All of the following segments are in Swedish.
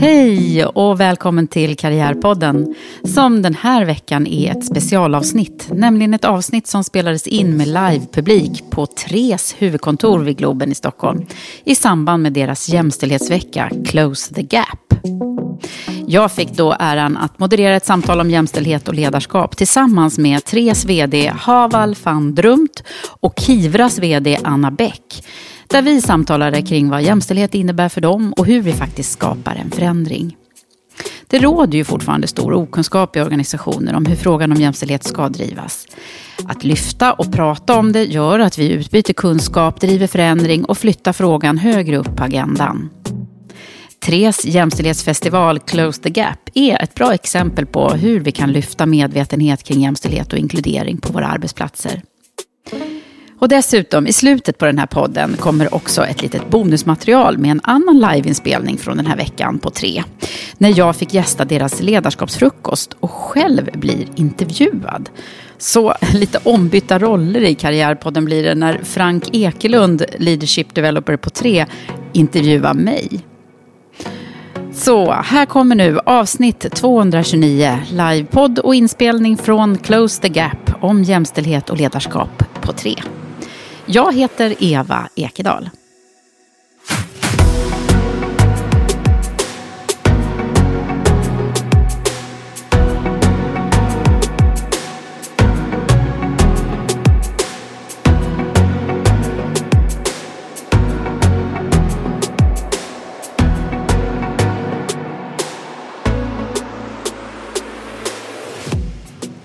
Hej och välkommen till Karriärpodden som den här veckan är ett specialavsnitt. Nämligen ett avsnitt som spelades in med livepublik på Tres huvudkontor vid Globen i Stockholm i samband med deras jämställdhetsvecka Close the Gap. Jag fick då äran att moderera ett samtal om jämställdhet och ledarskap tillsammans med Tres vd Haval van Drumt och Kivras vd Anna Bäck där vi samtalade kring vad jämställdhet innebär för dem och hur vi faktiskt skapar en förändring. Det råder ju fortfarande stor okunskap i organisationer om hur frågan om jämställdhet ska drivas. Att lyfta och prata om det gör att vi utbyter kunskap, driver förändring och flyttar frågan högre upp på agendan. Tres jämställdhetsfestival Close the Gap är ett bra exempel på hur vi kan lyfta medvetenhet kring jämställdhet och inkludering på våra arbetsplatser. Och dessutom, i slutet på den här podden kommer också ett litet bonusmaterial med en annan liveinspelning från den här veckan på tre. När jag fick gästa deras ledarskapsfrukost och själv blir intervjuad. Så lite ombytta roller i Karriärpodden blir det när Frank Ekelund, leadership developer på tre, intervjuar mig. Så här kommer nu avsnitt 229, livepodd och inspelning från Close the Gap om jämställdhet och ledarskap på 3. Jag heter Eva Ekedal.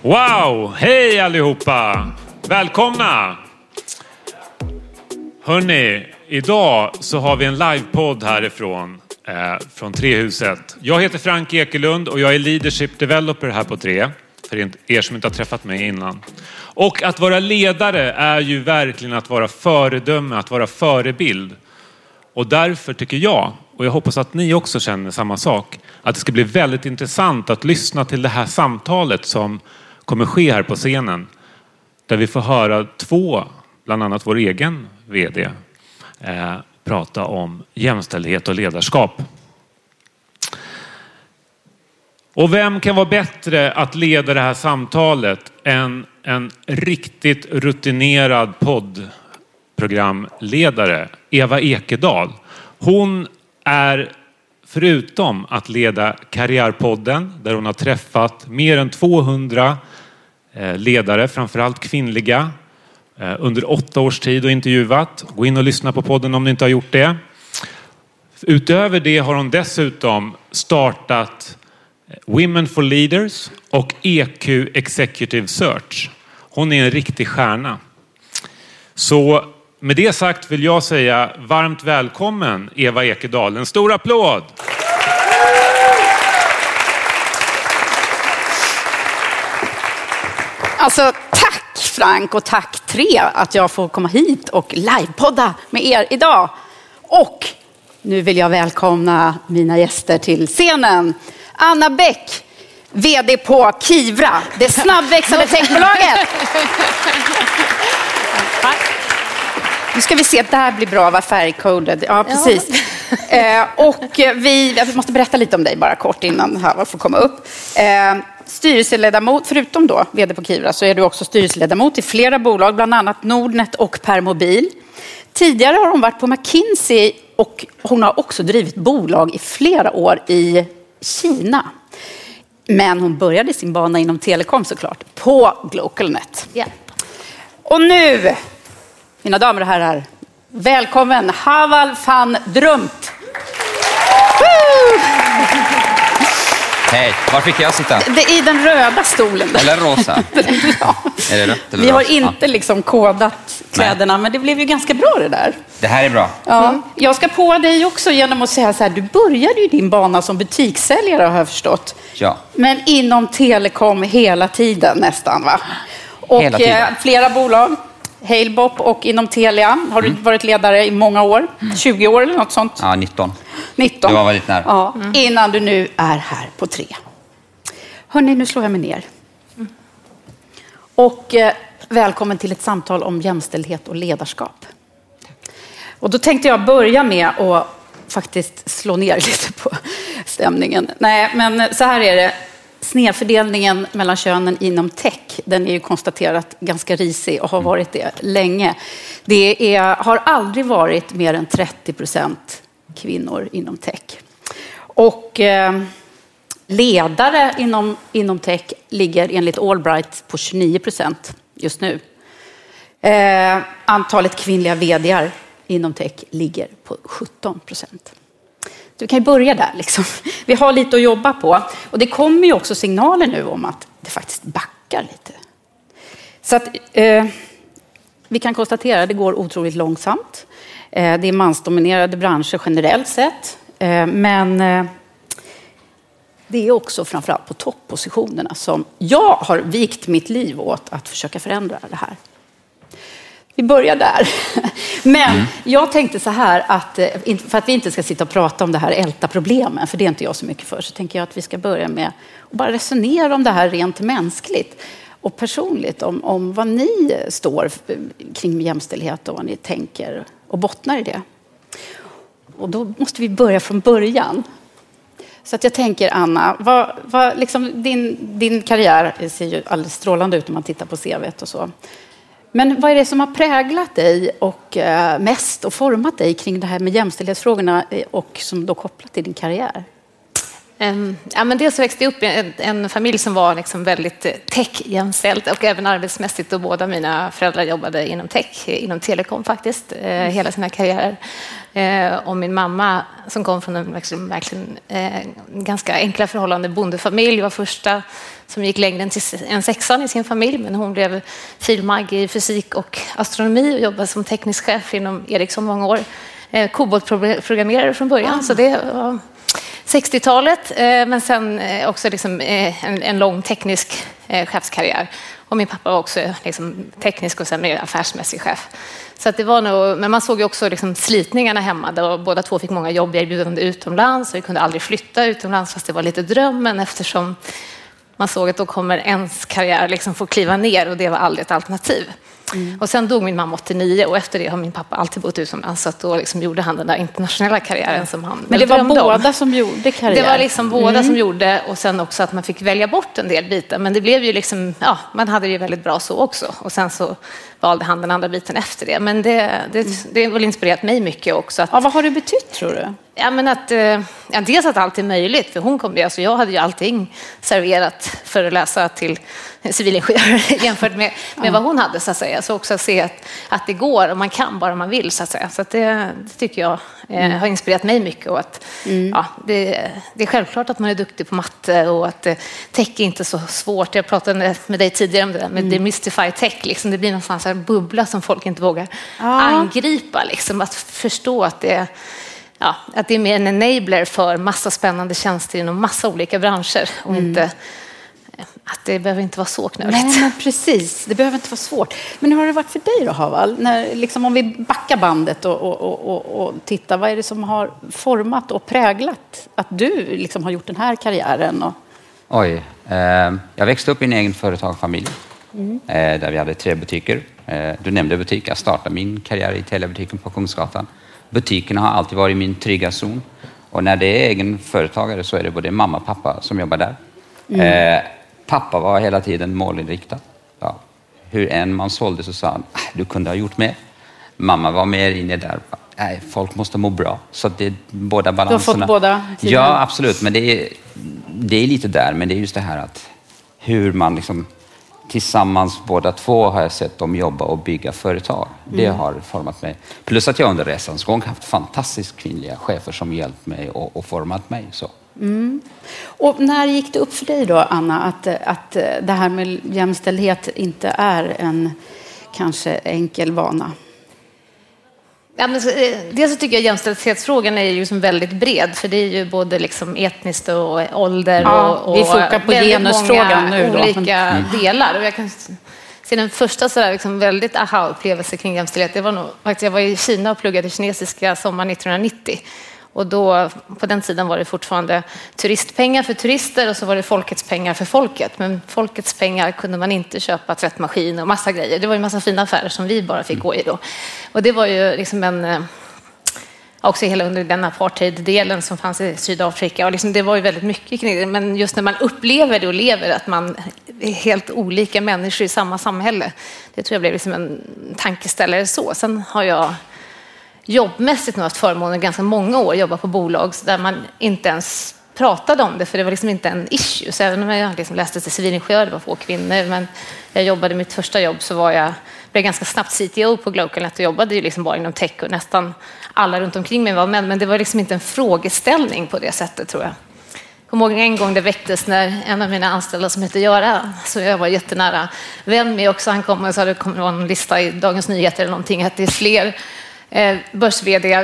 Wow! Hej allihopa! Välkomna! Hörni, idag så har vi en livepodd härifrån, eh, från Trehuset. Jag heter Frank Ekelund och jag är leadership developer här på Tre. För er som inte har träffat mig innan. Och att vara ledare är ju verkligen att vara föredöme, att vara förebild. Och därför tycker jag, och jag hoppas att ni också känner samma sak, att det ska bli väldigt intressant att lyssna till det här samtalet som kommer ske här på scenen. Där vi får höra två, bland annat vår egen VD, eh, prata om jämställdhet och ledarskap. Och vem kan vara bättre att leda det här samtalet än en riktigt rutinerad poddprogramledare, Eva Ekedal. Hon är förutom att leda Karriärpodden där hon har träffat mer än 200 eh, ledare, framförallt kvinnliga, Eh, under åtta års tid och intervjuat. Gå in och lyssna på podden om ni inte har gjort det. Utöver det har hon dessutom startat eh, Women for Leaders och EQ Executive Search. Hon är en riktig stjärna. Så med det sagt vill jag säga varmt välkommen Eva Ekedal. En stor applåd! Alltså, Frank och tack tre att jag får komma hit och livepodda med er idag. Och nu vill jag välkomna mina gäster till scenen. Anna Bäck, VD på Kivra, det snabbväxande techbolaget. Nu ska vi se, det här blir bra, vad färgcoded. Ja, precis. Eh, och vi, jag måste berätta lite om dig bara kort innan Havar får komma upp. Eh, styrelseledamot, förutom då vd på Kivra, så är du också styrelseledamot i flera bolag, bland annat Nordnet och Permobil. Tidigare har hon varit på McKinsey och hon har också drivit bolag i flera år i Kina. Men hon började sin bana inom telekom såklart, på Glocalnet. Ja. Och nu, mina damer och herrar, välkommen Haval van Drumt. Hej, var fick jag sitta? Det är i den röda stolen. Eller rosa? Ja. Är det rött eller Vi har rosa? inte liksom kodat kläderna, men det blev ju ganska bra det där. Det här är bra. Ja. Jag ska på dig också genom att säga så här, du började ju din bana som butikssäljare har jag förstått. Ja. Men inom telekom hela tiden nästan va? Och Hela tiden. eh, flera bolag, Halebop och inom Telia har du varit ledare i många år. 20 år eller något sånt. Ja, 19. 19. Du var väldigt nära. Ja, innan du nu är här på tre. Hörni, nu slår jag mig ner. Och eh, välkommen till ett samtal om jämställdhet och ledarskap. Och då tänkte jag börja med att faktiskt slå ner lite på stämningen. Nej, men så här är det. Snedfördelningen mellan könen inom tech, den är ju konstaterat ganska risig och har varit det länge. Det är, har aldrig varit mer än 30 procent kvinnor inom tech. Och eh, ledare inom, inom tech ligger enligt Allbright på 29 procent just nu. Eh, antalet kvinnliga vdar inom tech ligger på 17 procent. Du kan ju börja där. Liksom. Vi har lite att jobba på. Och det kommer ju också signaler nu om att det faktiskt backar lite. Så att, eh, vi kan konstatera att det går otroligt långsamt. Eh, det är mansdominerade branscher generellt sett. Eh, men eh, det är också framförallt på toppositionerna som jag har vikt mitt liv åt att försöka förändra det här. Vi börjar där. Men jag tänkte så här att eh, för att vi inte ska sitta och prata om det här älta problemen, för det är inte jag så mycket för, så tänker jag att vi ska börja med att bara resonera om det här rent mänskligt och personligt, om, om vad ni står kring jämställdhet och vad ni tänker och bottnar i det. Och då måste vi börja från början. Så att jag tänker, Anna, vad, vad, liksom, din, din karriär ser ju alldeles strålande ut om man tittar på CVt och så. Men vad är det som har präglat dig och eh, mest och format dig kring det här med jämställdhetsfrågorna eh, och som då kopplat till din karriär? Ehm, ja, men dels så växte jag upp i en, en familj som var liksom väldigt eh, tech-jämställd och även arbetsmässigt. Och båda mina föräldrar jobbade inom tech, inom telekom faktiskt, eh, hela sina karriärer. Eh, och min mamma som kom från en verkligen, verkligen, eh, ganska enkla förhållanden, bondefamilj, var första som gick längre än till än sexan i sin familj. Men hon blev filmag i fysik och astronomi och jobbade som teknisk chef inom Ericsson många år. Kobolt-programmerare från början, så det var 60-talet, eh, men sen eh, också liksom, eh, en, lång teknisk chefskarriär. Och min pappa var också liksom, teknisk och sen mer affärsmässig chef. Så att det var nog, men man såg ju också liksom, slitningarna hemma. Där båda två fick många jobberbjudanden utomlands och vi kunde aldrig flytta utomlands fast det var lite drömmen eftersom man såg att då kommer ens karriär liksom få kliva ner och det var aldrig ett alternativ. Och sen dog min mamma 89 och efter det har min pappa alltid bott utomlands så att då liksom gjorde han den där internationella karriären som han Men det var drömde om. båda som gjorde karriär? Det var liksom båda som gjorde och sen också att man fick välja bort en del bitar. Men det blev ju liksom, ja, man hade det ju väldigt bra så också. Och sen så valde han den andra biten efter det. Men det, det, det har väl inspirerat mig mycket också. Att, Ja, vad har det betytt tror du? Ja, men att, eh, ja, dels att allt är möjligt, för hon kom alltså jag hade ju allting serverat för att läsa till civilingenjör jämfört med, med vad hon hade så att säga. Så också att se att, att det går och man kan bara man vill så att säga. Så att det, det tycker jag eh, har inspirerat mig mycket och att ja, det, det är självklart att man är duktig på matte och att eh, tech är inte så svårt. Jag pratade med dig tidigare om det där med demystify tech, liksom. det blir någonstans en bubbla som folk inte vågar angripa, liksom. att förstå att det är ja, att det är mer en enabler för massa spännande tjänster inom massa olika branscher och inte att det behöver inte vara så knöligt. Nej, men precis. Det behöver inte vara svårt. Men hur har det varit för dig då, Haval? När, liksom, om vi backar bandet och, och, och, och, tittar, vad är det som har format och präglat att du liksom har gjort den här karriären? Och... Oj. Eh, jag växte upp i en egen företagarfamilj eh, där vi hade tre butiker. Eh, du nämnde butik. Jag startade min karriär i Teliabutiken på Kungsgatan. Butikerna har alltid varit min trygga zon. Och när det är egen företagare så är det både mamma och pappa som jobbar där. Mm. Eh, pappa var hela tiden målinriktad. Ja. Hur än man sålde så sa han, ah, du kunde ha gjort mer. Mamma var mer inne där. Nej, folk måste må bra. Så det är båda balanserna. Du har fått båda? Tiden. Ja, absolut. Men det är, det är lite där. Men det är just det här att hur man liksom tillsammans båda två har jag sett dem jobba och bygga företag. Det mm. har format mig. Plus att jag under resans gång haft fantastiskt kvinnliga chefer som hjälpt mig och, och format mig. Så. Mm. Och när gick det upp för dig då, Anna, att, att det här med jämställdhet inte är en kanske enkel vana? Ja, men, eh, dels så tycker jag jämställdhetsfrågan är ju liksom väldigt bred, för det är ju både liksom etniskt och ålder ja, och, och vi fokar på genusfrågan nu då. olika mm. delar. Och jag kan se den första så där, liksom väldigt aha-upplevelse kring jämställdhet, det var nog faktiskt, jag var i Kina och pluggade kinesiska sommaren 1990. Och då, på den tiden var det fortfarande turistpengar för turister och så var det folkets pengar för folket. Men folkets pengar kunde man inte köpa tvättmaskin och massa grejer. Det var ju massa fina affärer som vi bara fick gå i då. Och det var ju liksom en eh, också hela under den apartheid-delen som fanns i Sydafrika. Och liksom det var ju väldigt mycket kring det. Men just när man upplever det och lever, att man är helt olika människor i samma samhälle. Det tror jag blev liksom en tankeställare så. Sen har jag jobbmässigt nu haft förmånen ganska många år jobba på bolag där man inte ens pratade om det, för det var liksom inte en issue. Så även om jag liksom läste till civilingenjör, det var få kvinnor, men jag jobbade mitt första jobb så var jag, blev ganska snabbt CTO på Glocalnet och jobbade ju liksom bara inom tech och nästan alla runt omkring mig var män, men det var liksom inte en frågeställning på det sättet tror jag. Jag kommer ihåg en gång det väcktes när en av mina anställda som heter Göran, så jag var jättenära vän med också, han kom och sa det kommer vara en lista i Dagens Nyheter eller någonting, att det är fler eh, börs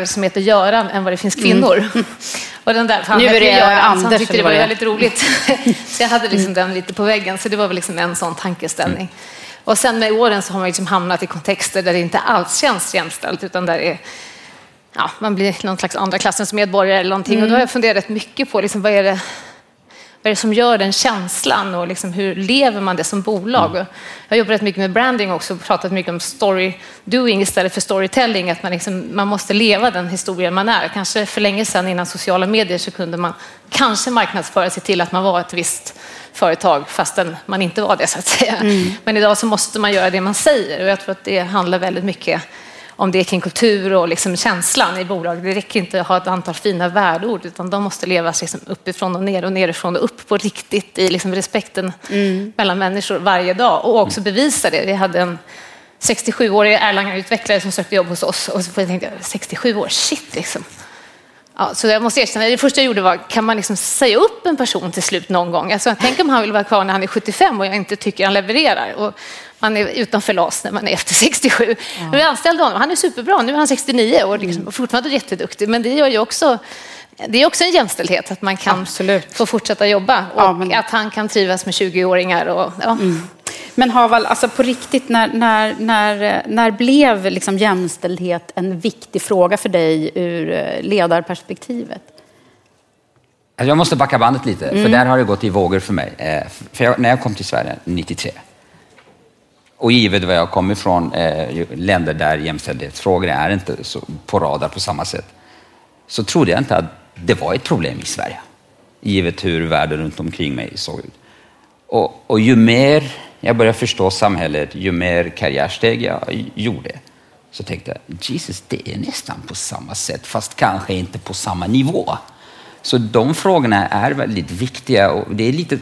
som heter Göran än vad det finns kvinnor. Mm. Och den där, nu är det Göran, Anders. Han tyckte det var väldigt roligt. så jag hade liksom den lite på väggen. Så det var väl liksom en sån tankeställning. Mm. Och sen med åren så har man liksom hamnat i kontexter där det inte alls känns jämställt utan där är, ja, man blir någon slags andra klassens medborgare eller någonting. Mm. Och då har jag funderat mycket på liksom, vad är det vad är det som gör den känslan och liksom hur lever man det som bolag? Mm. Jag har jobbat mycket med branding också och pratat mycket om story doing istället för storytelling. Att man, liksom, man måste leva den historien man är. Kanske för länge sedan innan sociala medier så kunde man kanske marknadsföra sig till att man var ett visst företag fastän man inte var det så att säga. Mm. Men idag så måste man göra det man säger och jag tror att det handlar väldigt mycket om det är kring kultur och liksom känslan i bolaget. Det räcker inte att ha ett antal fina värdeord utan de måste levas liksom uppifrån och ner och nerifrån och upp på riktigt i liksom respekten mm. mellan människor varje dag och också bevisa det. Vi hade en 67-årig Erlanger-utvecklare som sökte jobb hos oss och så tänkte jag 67 år, shit liksom. Ja, så jag måste erkänna, det första jag gjorde var, kan man liksom säga upp en person till slut någon gång? Alltså, tänk om han vill vara kvar när han är 75 och jag inte tycker han levererar. Och man är utanför LAS när man är efter 67. Ja. Men vi anställde honom, han är superbra, nu är han 69 och liksom, mm. fortfarande jätteduktig. Men det gör ju också det är också en jämställdhet att man kan Absolut. få fortsätta jobba och ja, men... att han kan trivas med 20-åringar. Och, ja. mm. Men Haval, alltså på riktigt, när, när, när, när blev liksom jämställdhet en viktig fråga för dig ur eh, ledarperspektivet? Alltså, jag måste backa bandet lite, mm. för där har det gått i vågor för mig. Eh, för jag, när jag kom till Sverige 93, och givet var jag kommer ifrån, eh, länder där jämställdhetsfrågor är inte så på radar på samma sätt, så trodde jag inte att det var ett problem i Sverige. Givet hur världen runt omkring mig såg ut. Och, och ju mer jag började förstå samhället, ju mer karriärsteg jag gjorde, så tänkte jag, Jesus, det är nästan på samma sätt, fast kanske inte på samma nivå. Så de frågorna är väldigt viktiga och det är lite,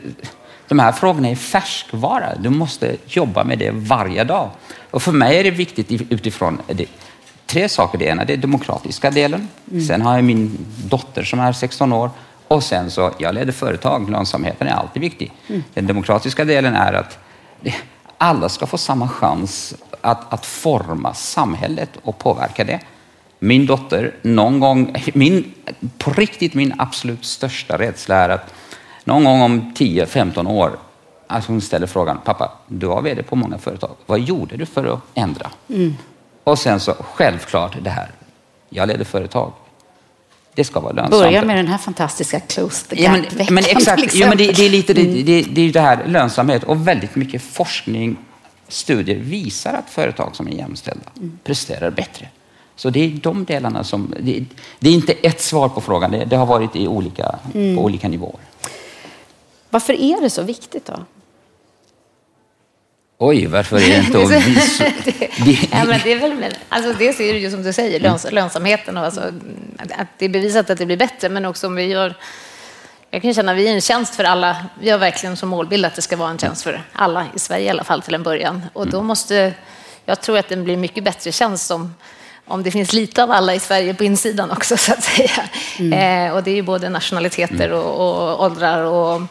de här frågorna är färskvara. Du måste jobba med det varje dag. Och för mig är det viktigt utifrån det, tre saker. Det ena är den demokratiska delen. Mm. Sen har jag min dotter som är 16 år och sen så, jag leder företag. Lönsamheten är alltid viktig. Mm. Den demokratiska delen är att alla ska få samma chans att, att forma samhället och påverka det. Min dotter, någon gång, min, på riktigt min absolut största rädsla är att någon gång om 10-15 år, alltså hon ställer frågan, pappa, du var vd på många företag. Vad gjorde du för att ändra? Mm. Och sen så, självklart det här, jag leder företag. Det ska vara lönsamt. Börja med den här fantastiska close the ja, men, men exakt, ja, men det, det, är lite det, det, det, är det här lönsamhet och väldigt mycket forskning studier visar att företag som är jämställda presterar bättre. Så det är de delarna som... Det, det är inte ett svar på frågan, det, det har varit i olika, på olika nivåer. Varför är det så viktigt då? Oj, varför är det inte visa... det, ja, men det är väl, men, alltså dels är det ju som du säger, löns, lönsamheten och alltså, att det är bevisat att det blir bättre, men också om vi gör jag kan känna att vi är en tjänst för alla. Vi har verkligen som målbild att det ska vara en tjänst för alla, i Sverige i alla fall till en början. Och då måste, jag tror att den blir mycket bättre tjänst om, om det finns lite av alla i Sverige på insidan också, så att säga. Mm. Eh, och det är ju både nationaliteter och, och åldrar och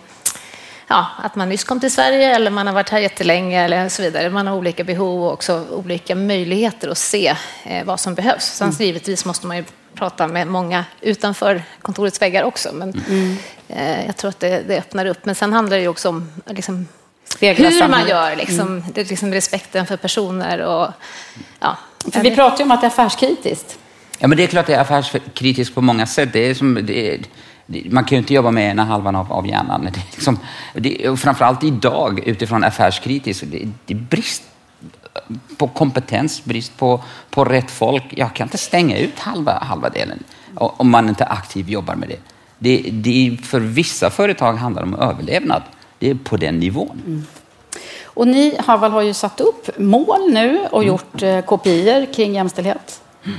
ja, att man nyss kom till Sverige eller man har varit här jättelänge eller så vidare. Man har olika behov och också olika möjligheter att se eh, vad som behövs. Sen mm. givetvis måste man ju prata med många utanför kontorets väggar också. Men mm. eh, jag tror att det, det, öppnar upp. Men sen handlar det ju också om liksom, hur man gör, liksom, mm. det, liksom respekten för personer och ja. För vi pratar ju om att det är affärskritiskt. Ja, men det är klart det är affärskritiskt på många sätt. Det är som, det är, man kan ju inte jobba med ena halvan av, av hjärnan. Det är liksom, det, och framförallt idag utifrån affärskritiskt, det, det är brist på kompetens, brist på, på rätt folk. Jag kan inte stänga ut halva, halva delen om man inte aktivt jobbar med det. det, det för vissa företag handlar det om överlevnad. Det är på den nivån. Mm. Och ni, Haval, har ju satt upp mål nu och mm. gjort eh, kopior kring jämställdhet. Mm.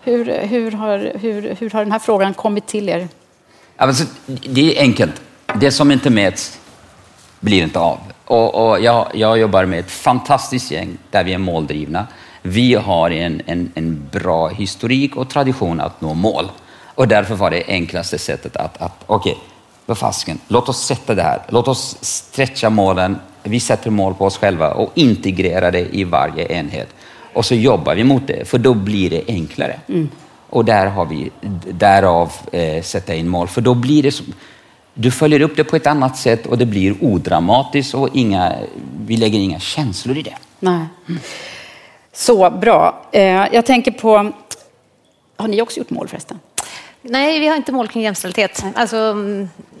Hur, hur, har, hur, hur har den här frågan kommit till er? Alltså, det är enkelt. Det som inte mäts blir inte av. Och, och jag, jag, jobbar med ett fantastiskt gäng där vi är måldrivna. Vi har en, en, en bra historik och tradition att nå mål. Och därför var det enklaste sättet att, att okej, okay, vad fasken, låt oss sätta det här. Låt oss stretcha målen. Vi sätter mål på oss själva och integrerar det i varje enhet. Och så jobbar vi mot det, för då blir det enklare. Mm. Och där har vi, därav eh, sätta in mål, för då blir det som, du följer upp det på ett annat sätt och det blir odramatiskt och inga, vi lägger inga känslor i det. Nej. Så bra. Eh, jag tänker på, har ni också gjort mål förresten? Nej, vi har inte mål kring jämställdhet. Alltså,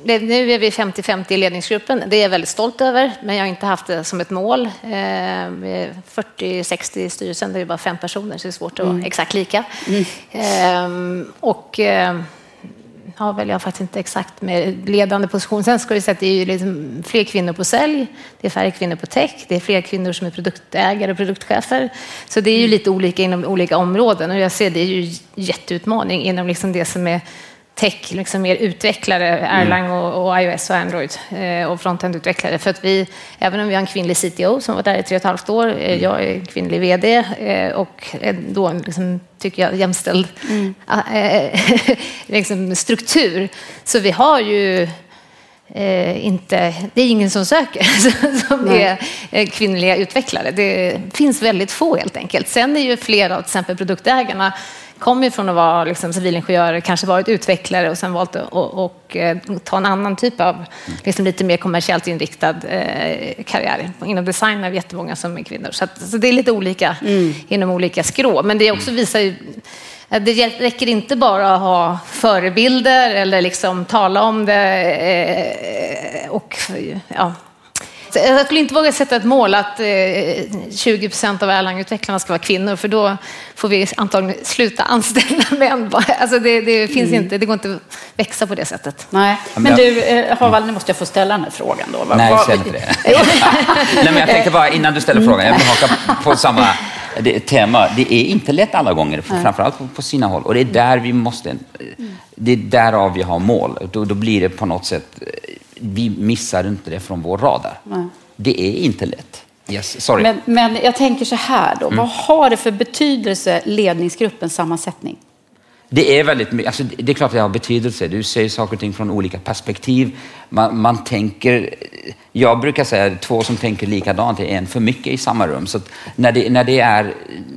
nu är vi 50-50 i ledningsgruppen. Det är jag väldigt stolt över, men jag har inte haft det som ett mål. Eh, 40-60 i styrelsen, det är bara fem personer, så det är svårt att vara mm. exakt lika. Mm. Eh, och, eh, har väl jag faktiskt inte exakt med ledande position. Sen ska vi säga att det är ju liksom fler kvinnor på sälj, det är färre kvinnor på tech, det är fler kvinnor som är produktägare och produktchefer. Så det är ju lite olika inom olika områden och jag ser det är ju jätteutmaning inom liksom det som är tech, liksom mer utvecklare, Erlang mm. och, och, iOS och Android eh, och frontend-utvecklare. För att vi, även om vi har en kvinnlig CTO som var där i tre och ett halvt år, eh, mm. jag är kvinnlig VD eh, och då liksom, tycker jag jämställd mm. Eh, liksom struktur. Så vi har ju Eh, inte, det är ingen som söker som Nej. är kvinnliga utvecklare. Det finns väldigt få helt enkelt. Sen är ju flera av till exempel produktägarna kommer från att vara liksom, civilingenjörer, kanske varit utvecklare och sen valt att och, och, eh, ta en annan typ av liksom, lite mer kommersiellt inriktad eh, karriär. Inom design är det jättemånga som är kvinnor. Så, att, så det är lite olika mm. inom olika skrå. Men det också visar ju det räcker inte bara att ha förebilder eller liksom tala om det eh, och ja, jag skulle inte våga sätta ett mål att 20 eh, procent av Erlang-utvecklarna ska vara kvinnor, för då får vi antagligen sluta anställa män. Alltså det, det finns mm. inte, det går inte att växa på det sättet. Nej. Men du, eh, Haval, nu måste jag få ställa den här frågan då. Nej, ställ inte det. Nej, men jag tänkte bara innan du ställer frågan, jag vill haka på samma tema. Det är inte lätt alla gånger, framförallt på, på sina håll. Och det är där vi måste, det är därav vi har mål. Då, då blir det på något sätt vi missar inte det från vår radar. Nej. Det är inte lätt. Yes, sorry. Men, men jag tänker så här då, mm. vad har det för betydelse ledningsgruppens sammansättning? Det är väldigt mycket, alltså det är klart att det har betydelse. Du ser saker och ting från olika perspektiv. Man, man tänker, jag brukar säga att två som tänker likadant är en för mycket i samma rum. Så när det, när, det är,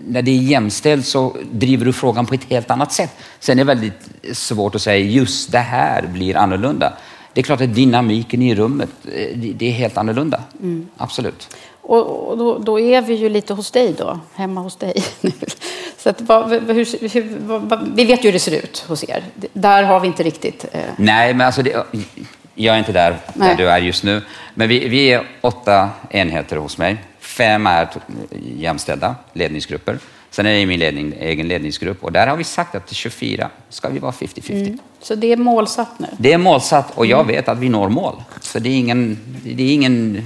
när det är jämställt så driver du frågan på ett helt annat sätt. Sen är det väldigt svårt att säga just det här blir annorlunda det är klart att dynamiken i rummet, eh, det är helt annorlunda. Mm. Absolut. Och, då, då, är vi ju lite hos dig då, hemma hos dig. Så att, vad, hur, hur, vad, vi vet ju hur det ser ut hos er. Där har vi inte riktigt... Eh... Nej, men alltså det, jag är inte där, där du är just nu. Men vi, vi är åtta enheter hos mig. fem är jämställda ledningsgrupper. Sen är det min ledning, egen ledningsgrupp och där har vi sagt att till 24 ska vi vara 50-50. Så det är målsatt nu. Det är målsatt och jag vet att vi når mål. Så det är ingen, det är ingen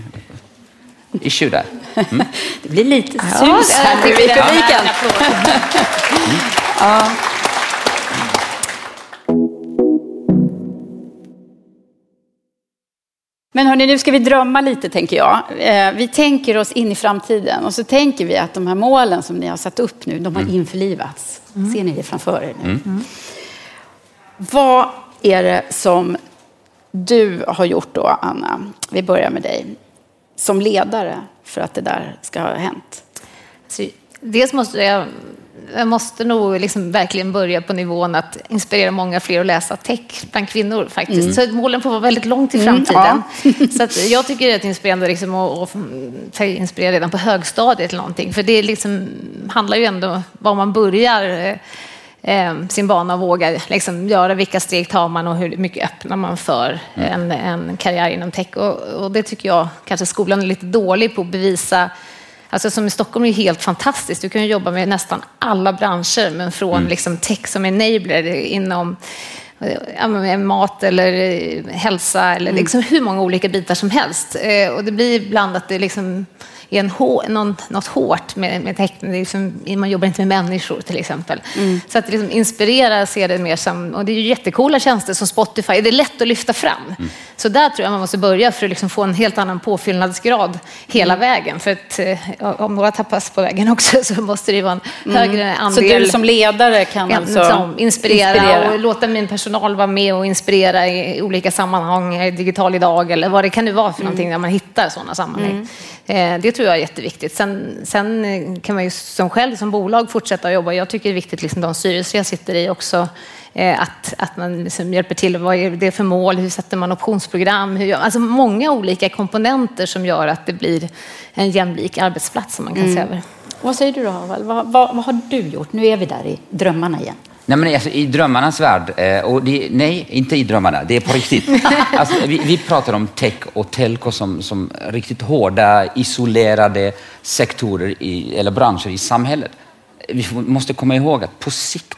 issue där. Mm. Det blir lite Ja, sus här i publiken. Ja. Men hörni, nu ska vi drömma lite tänker jag. Eh, Vi tänker oss in i framtiden och så tänker vi att de här målen som ni har satt upp nu, de har införlivats. Ser ni det framför er nu? Vad är det som du har gjort då, Anna? Vi börjar med dig. Som ledare för att det där ska ha hänt. Så dels måste jag, jag måste nog liksom verkligen börja på nivån att inspirera många fler att läsa tech bland kvinnor faktiskt. Så målen får vara väldigt långt i Mm, framtiden. Så att jag tycker det är inspirerande liksom att, att inspirera redan på högstadiet eller någonting. För det liksom handlar ju ändå om var man börjar eh, eh, sin bana och vågar liksom göra, vilka steg tar man och hur mycket öppnar man för en, en karriär inom tech. Och, och det tycker jag kanske skolan är lite dålig på att bevisa Alltså som i Stockholm är det helt fantastiskt. Du kan jobba med nästan alla branscher, men från liksom tech som enabler inom eh, mat eller eh, hälsa eller liksom hur många olika bitar som helst. Eh, Och det blir ibland att det liksom är en hå, någon, något hårt med, med är liksom, man jobbar inte med människor till exempel. Så att liksom inspirera ser det mer som, och det är ju jättecoola tjänster som Spotify, det är lätt att lyfta fram. Så där tror jag man måste börja för att liksom få en helt annan påfyllnadsgrad hela vägen. För att eh, om några tappas på vägen också så måste det ju vara en högre andel. Så du som ledare kan Ja, alltså som inspirera, inspirera. och låta min personal vara med och inspirera i olika sammanhang, eh, digital idag eller vad det kan nu vara för någonting där man hittar sådana sammanhang. Eh, Det tror jag är jätteviktigt. Sen, sen kan man ju som själv som bolag fortsätta att jobba. Jag tycker det är viktigt, liksom de styrelser jag sitter i också, eh, att, att man liksom hjälper till. Vad är det för mål? Hur sätter man optionsprogram? Hur alltså många olika komponenter som gör att det blir en jämlik arbetsplats som man kan se över. Vad säger du då? Vad, vad, vad har du gjort? Nu är vi där i drömmarna igen. Nej, men alltså, I drömmarnas värld, eh, och det, nej, inte i drömmarna, det är på riktigt. Alltså, vi, vi pratar om tech och telco som, som riktigt hårda, isolerade sektorer i, eller branscher i samhället. Vi måste komma ihåg att på sikt,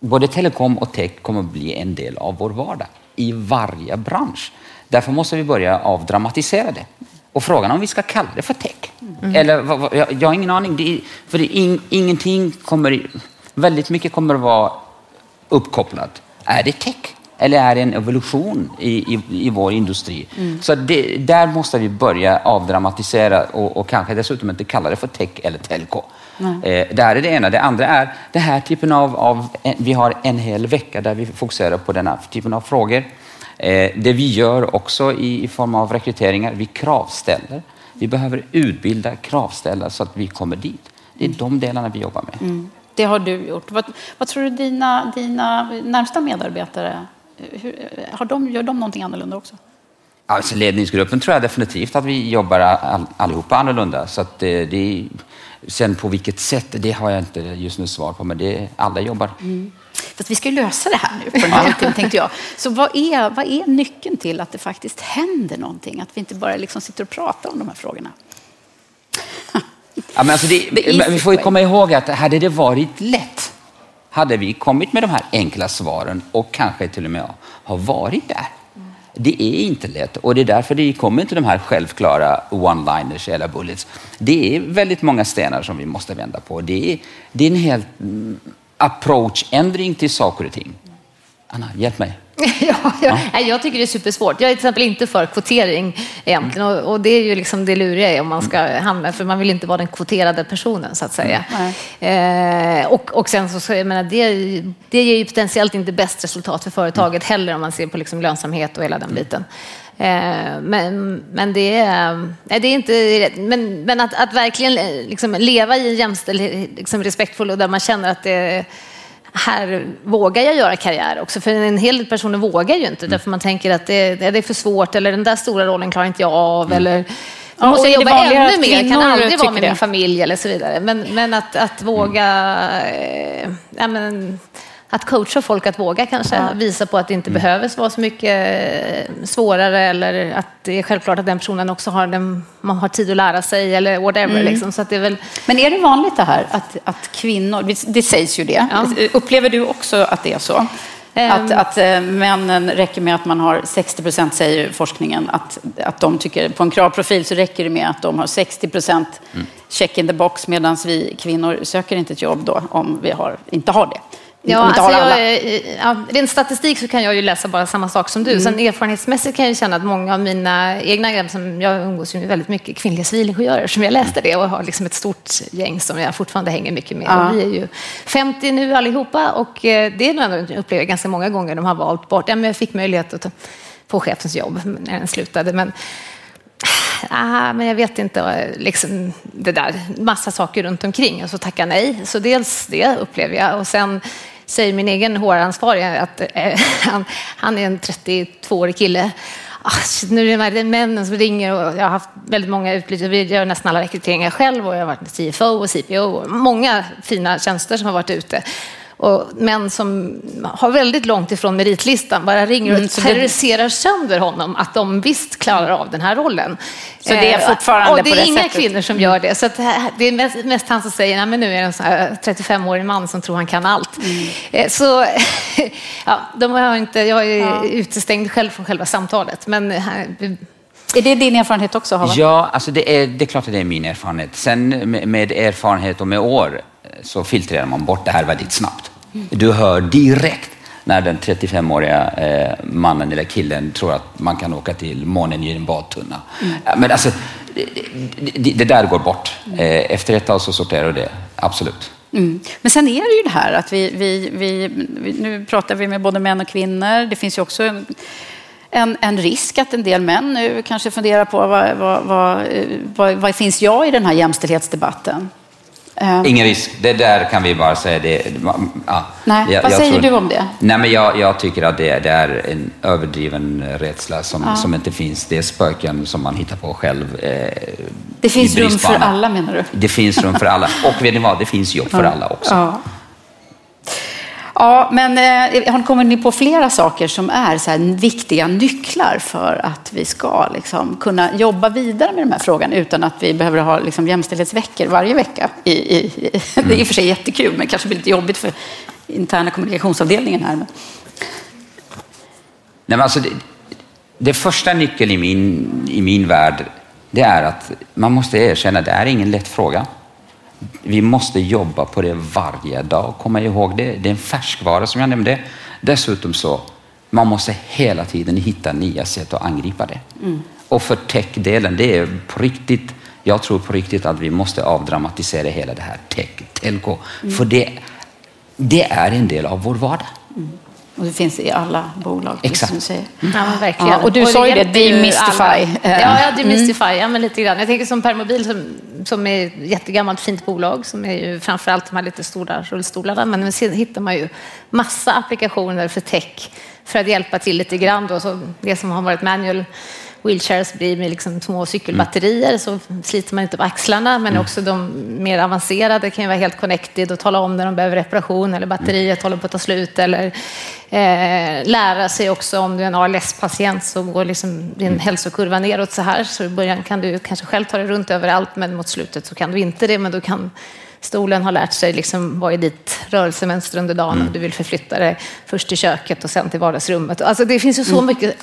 både telekom och tech kommer att bli en del av vår vardag i varje bransch. Därför måste vi börja avdramatisera det. Och frågan om vi ska kalla det för tech. Eller, vad, vad, jag, jag har ingen aning. Det för det in, ingenting kommer... Väldigt mycket kommer att vara uppkopplat. Är det tech? Eller är det en evolution i, i, i vår industri? Så det, där måste vi börja avdramatisera och, och kanske dessutom inte kalla det för tech eller telco. Eh, det här är det ena. Det andra är den här typen av, av... Vi har en hel vecka där vi fokuserar på den här typen av frågor. Eh, det vi gör också i, i form av rekryteringar, vi kravställer. Vi behöver utbilda kravställare så att vi kommer dit. Det är de delarna vi jobbar med. Det har du gjort. Vad, vad tror du dina, dina närmsta medarbetare, hur, har de, gör de någonting annorlunda också? Alltså ledningsgruppen tror jag definitivt att vi jobbar all, allihopa annorlunda. Så att det, det, sen på vilket sätt, det har jag inte just nu svar på, men det, alla jobbar. Fast vi ska ju lösa det här nu på den här halvtimmen, tänkte jag. Så vad är, vad är nyckeln till att det faktiskt händer någonting? Att vi inte bara liksom sitter och pratar om de här frågorna? Ja, men alltså det, vi får komma ihåg att hade det varit lätt, hade vi kommit med de här enkla svaren och kanske till och med har varit där. Det är inte lätt och det är därför det kommer inte de här självklara one-liners eller bullets. Det är väldigt många stenar som vi måste vända på. Det är, det är en helt mm, approach-ändring till saker och ting. Anna, hjälp mig. Ja, jag, nej, jag tycker det är supersvårt. Jag är till exempel inte för kvotering egentligen. Och, och det är ju liksom det luriga om man ska hamna, för man vill inte vara den kvoterade personen så att säga. Eh, och, och sen så, jag menar, det, det ger ju potentiellt inte bäst resultat för företaget heller om man ser på liksom lönsamhet och hela den biten. Eh, men, men det är, nej, det är inte men, men att, att verkligen eh, liksom leva i en jämställd, liksom respektfull och där man känner att det här vågar jag göra karriär också. För en hel del personer vågar ju inte därför man tänker att det, det är för svårt eller den där stora rollen klarar inte jag av. Eller, Ja, måste jag jobba ännu mer, kan aldrig vara med det? min familj eller så vidare. Men, men att, att våga... Eh, ja, men, att coacha folk att våga kanske. Ja. Visa på att det inte behöver vara så mycket eh, svårare eller att det är självklart att den personen också har, den, man har tid att lära sig eller whatever. Liksom. Så att det är väl, Men är det vanligt det här att, att kvinnor, det- sägs ju det. Ja. Upplever du också att det är så? Ehm. Att, att eh, männen räcker med att man har 60 procent, säger forskningen, att, att de tycker, på en kravprofil så räcker det med att de har 60 procent check in the box, medan vi kvinnor söker inte ett jobb då om vi har, inte har det. Ja, alltså alla. jag, ja, rent statistik så kan jag ju läsa bara samma sak som du. Mm. Sen erfarenhetsmässigt kan jag känna att många av mina egna, som jag umgås med väldigt mycket kvinnliga civilingenjörer, som jag läste det och har liksom ett stort gäng som jag fortfarande hänger mycket med. Ja. Vi är ju 50 nu allihopa och eh, det är ändå, jag upplever ganska många gånger de har valt bort, ja men jag fick möjlighet att få chefens jobb när den slutade, men Ah, men jag vet inte, liksom det där, massa saker runt omkring och så tacka nej. Så dels det upplever jag och sen säger min egen HR-ansvarige att eh, han, han är en 32-årig kille. Ah, nu är det de här männen som ringer och jag har haft väldigt många utbyten. Vi gör nästan alla rekryteringar själv och jag har varit CFO och CPO och många fina tjänster som har varit ute. Och män som har väldigt långt ifrån meritlistan bara ringer och Mm, så det- terroriserar sönder honom att de visst klarar av den här rollen. Så det är Eh, fortfarande och det på är det inga sättet? kvinnor som gör det. Så att det är mest, mest han som säger, nej men nu är det en sån här 35-årig man som tror han kan allt. Mm. Eh, Så ja, de har inte, jag är utestängd själv från själva samtalet. Men eh, Är det din erfarenhet också, Hava? Ja, alltså det, är, det är klart att det är min erfarenhet. Sen med, med erfarenhet och med år så filtrerar man bort det här väldigt snabbt. Du hör direkt när den 35-åriga eh, mannen eller killen tror att man kan åka till månen i en badtunna. Ja, Men alltså, det, det, det där går bort. Eh, efter ett tag så sorterar du det, absolut. Mm. Men sen är det ju det här att vi, vi, vi, vi, nu pratar vi med både män och kvinnor. Det finns ju också en, en, en risk att en del män nu kanske funderar på vad, vad, vad, eh, vad, vad finns jag i den här jämställdhetsdebatten? Eh, Ingen risk. Det där kan vi bara säga. Det, ja, Nej, vad säger du om det? Nej, men jag, jag tycker att det, det är en överdriven rädsla som, som inte finns. Det är spöken som man hittar på själv. Eh, det finns rum för alla menar du? Det finns rum för alla. Och vet ni vad? Det finns jobb för alla också. Ja. Men eh, har ni kommit på flera saker som är så här viktiga nycklar för att vi ska liksom, kunna jobba vidare med den här frågan utan att vi behöver ha liksom, jämställdhetsveckor varje vecka? I, i, i, Det är i och för sig jättekul, men kanske blir lite jobbigt för interna kommunikationsavdelningen här. Men... Nej, men alltså det, det första nyckeln i min, i min värld, det är att man måste erkänna att det är ingen lätt fråga. Vi måste jobba på det varje dag. Komma ihåg det. Det är en färskvara som jag nämnde. Dessutom så, man måste hela tiden hitta nya sätt att angripa det. Och för tech-delen, det är på riktigt, jag tror på riktigt att vi måste avdramatisera hela det här tech, telco. För det, det är en del av vår vardag. Och det finns i alla bolag, precis Exakt. som du säger. Ja, verkligen. Ja, och du sa ju det, demystify. alla. Ja, ja, demystify. Ja, men lite grann. Jag tänker som Permobil som, som är ett jättegammalt fint bolag som är ju framförallt de här lite stora rullstolarna. Men sen hittar man ju massa applikationer för tech för att hjälpa till lite grann. Då. Så det som har varit manual wheelchairs blir med liksom små cykelbatterier så sliter man inte på axlarna. Men också de mer avancerade kan ju vara helt connected och tala om när de behöver reparation eller batteriet håller på att ta slut. Eller eh, lära sig också om du är en ALS-patient så går liksom din hälsokurva neråt så här. Så i början kan du kanske själv ta dig runt överallt men mot slutet så kan du inte det. Men då kan stolen ha lärt sig liksom, vad är ditt rörelsemönster under dagen om du vill förflytta dig först till köket och sen till vardagsrummet. Alltså, det finns ju så mycket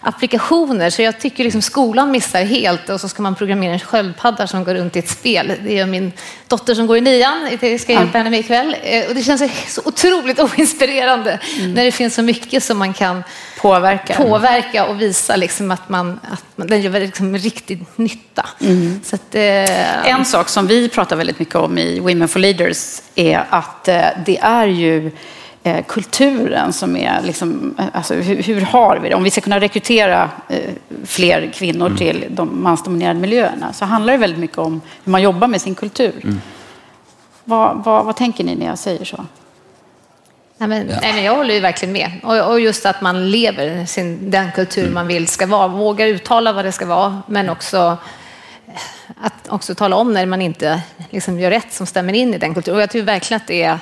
applikationer så jag tycker liksom skolan missar helt och så ska man programmera en sköldpadda som går runt i ett spel. Det gör min dotter som går i nian, jag ska hjälpa henne med ikväll. Eh, Och det känns så otroligt oinspirerande när det finns så mycket som man kan Påverka. påverka och visa liksom att, man, att man, den gör liksom riktig nytta. Så att, eh, En sak som vi pratar väldigt mycket om i Women for Leaders är att eh, det är ju eh, kulturen som är, liksom, eh, alltså hur, hur har vi det? Om vi ska kunna rekrytera eh, fler kvinnor till de mansdominerade miljöerna så handlar det väldigt mycket om hur man jobbar med sin kultur. Vad, vad, vad tänker ni när jag säger så? Nej, men, nej, men jag håller ju verkligen med. Och, och just att man lever sin, den kultur man vill ska vara. Vågar uttala vad det ska vara, men också eh, att också tala om när man inte liksom gör rätt som stämmer in i den kulturen. Och jag tror verkligen att det är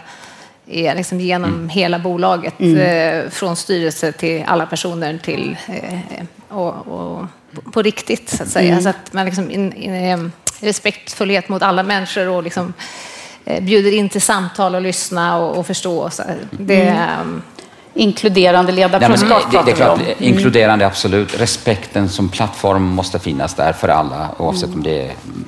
är liksom genom Mm. hela bolaget. Eh, från styrelse till alla personer till eh, och, och på riktigt så att säga. Mm. Så att man liksom in, in, eh, respektfullhet mot alla människor och liksom eh, bjuder in till samtal och lyssna och, och förstå. Så det, Mm. ehm, Inkluderande ledarskap det, det är klart, inkluderande absolut. Respekten som plattform måste finnas där för alla oavsett om det är mm,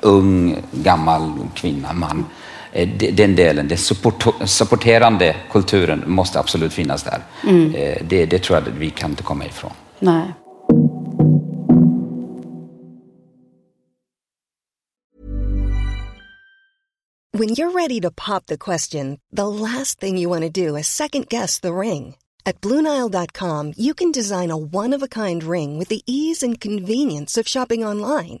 ung, gammal, kvinna, man. Eh, Den delen, den support, supporterande kulturen måste absolut finnas där. Eh, Det, det tror jag att vi kan inte komma ifrån. Nej. When you're ready to pop the question, the last thing you want to do is second guess the ring. At Bluenile.com, you can design a one of a kind ring with the ease and convenience of shopping online.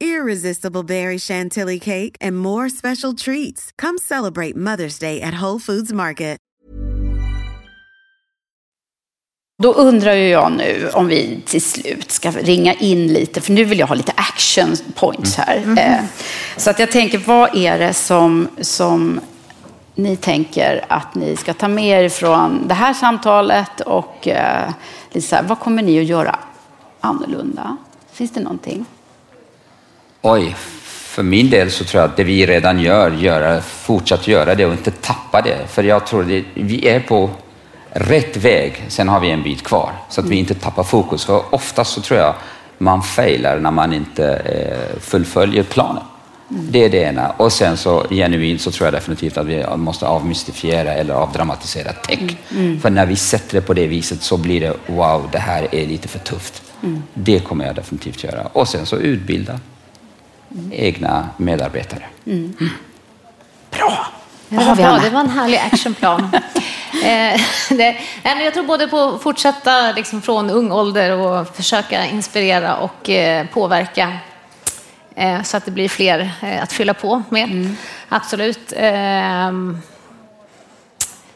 irresistible berry chantilly cake, and more special treats. Come celebrate Mother's Day at Whole Foods Market. Då undrar ju jag nu om vi till slut ska ringa in lite, för nu vill jag ha lite action points här. Eh, Så att jag tänker, vad är det som, som ni tänker att ni ska ta med er från det här samtalet och eh, här, vad kommer ni att göra annorlunda? Finns det någonting? Oj, för min del så tror jag att det vi redan gör, göra, fortsatt göra det och inte tappa det. För jag tror att vi är på rätt väg, sen har vi en bit kvar. Så att vi inte tappar fokus. För oftast så tror jag man failar när man inte eh, fullföljer planen. Det är det ena. Och sen så genuint så tror jag definitivt att vi måste avmystifiera eller avdramatisera tech. Mm. För när vi sätter det på det viset så blir det wow, det här är lite för tufft. Mm. Det kommer jag definitivt göra. Och sen så utbilda egna medarbetare. Mm. Ja, Vad det, har var vi, bra. Anna? det var en härlig actionplan. eh, det, jag tror både på att fortsätta liksom från ung ålder och försöka inspirera och eh, påverka eh, så att det blir fler eh, att fylla på med. Mm. Absolut.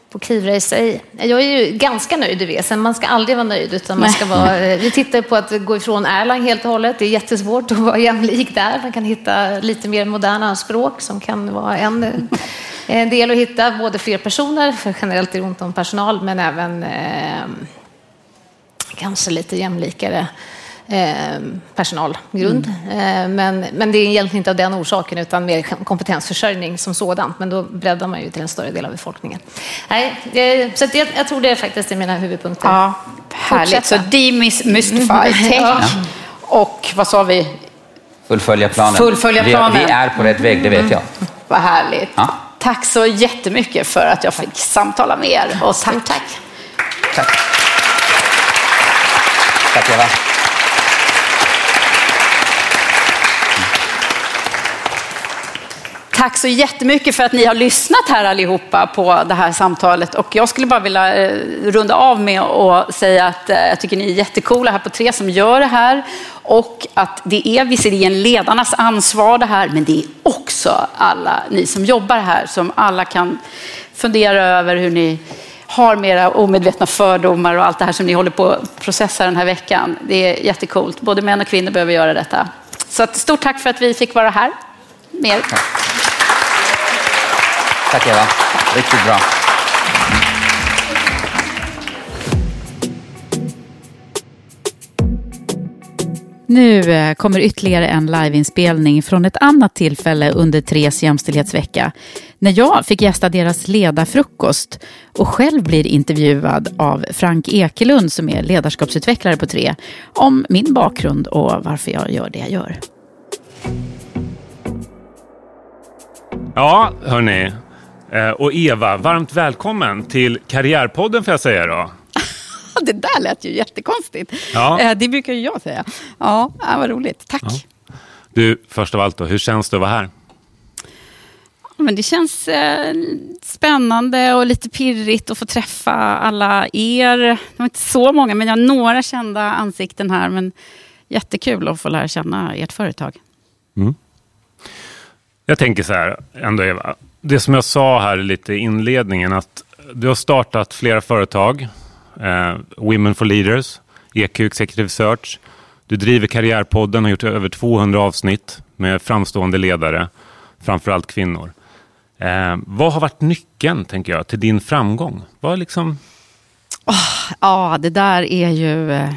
På Kivrace, jag är ju ganska nöjd, vet. Sen man ska aldrig vara nöjd, utan man ska vara, eh, vi tittar på att gå ifrån Erlang helt och hållet. Det är jättesvårt att vara jämlik där. Man kan hitta lite mer moderna språk som kan vara en, eh, en del att hitta. Både fler personer, för generellt är det ont om personal, men även eh, kanske lite jämlikare eh, personalgrund. Eh, men, men det är egentligen inte av den orsaken utan mer kompetensförsörjning som sådant. Men då breddar man ju till en större del av befolkningen. Nej, eh, så att jag, jag tror det faktiskt är mina huvudpunkter. Ja, härligt. Så demystify tech. Ja. Och vad sa vi? Fullfölja planen. Fullfölja Vi, planen. vi är på rätt väg, det vet jag. Vad härligt. Ja. Tack så jättemycket för att jag fick samtala med er. Och tack. tack. Tack. Tack Eva. Tack så jättemycket för att ni har lyssnat här allihopa på det här samtalet. Och jag skulle bara vilja eh, runda av med att säga att eh, jag tycker ni är jättekola här på Tre som gör det här. Och att det är visserligen ledarnas ansvar det här, men det är också alla ni som jobbar här som alla kan fundera över hur ni har med era omedvetna fördomar och allt det här som ni håller på att processa den här veckan. Det är jättekult. Både män och kvinnor behöver göra detta. Så att, stort tack för att vi fick vara här med er. Tack Eva. Riktigt bra. Nu eh, kommer ytterligare en liveinspelning från ett annat tillfälle under Tres jämställdhetsvecka. När jag fick gästa deras ledarfrukost och själv blir intervjuad av Frank Ekelund som är ledarskapsutvecklare på Tre om min bakgrund och varför jag gör det jag gör. Ja, hörni. Eh, Och Eva, varmt välkommen till Karriärpodden får jag säga då. Det där lät ju jättekonstigt. Ja. Eh, Det brukar ju jag säga. Ja, äh, vad roligt. Tack. Du, först av allt då, hur känns det att vara här? Men det känns eh, spännande och lite pirrigt att få träffa alla er. Det var inte så många, men jag har några kända ansikten här. Men jättekul att få lära känna ert företag. Jag tänker så här, ändå Eva. Det som jag sa här lite i inledningen, att du har startat flera företag. Eh, Women for Leaders, EQ Executive Search. Du driver Karriärpodden, har gjort över 200 avsnitt med framstående ledare, framförallt kvinnor. Eh, vad har varit nyckeln, tänker jag, till din framgång? Vad liksom... Oh, Ja, det där är ju eh,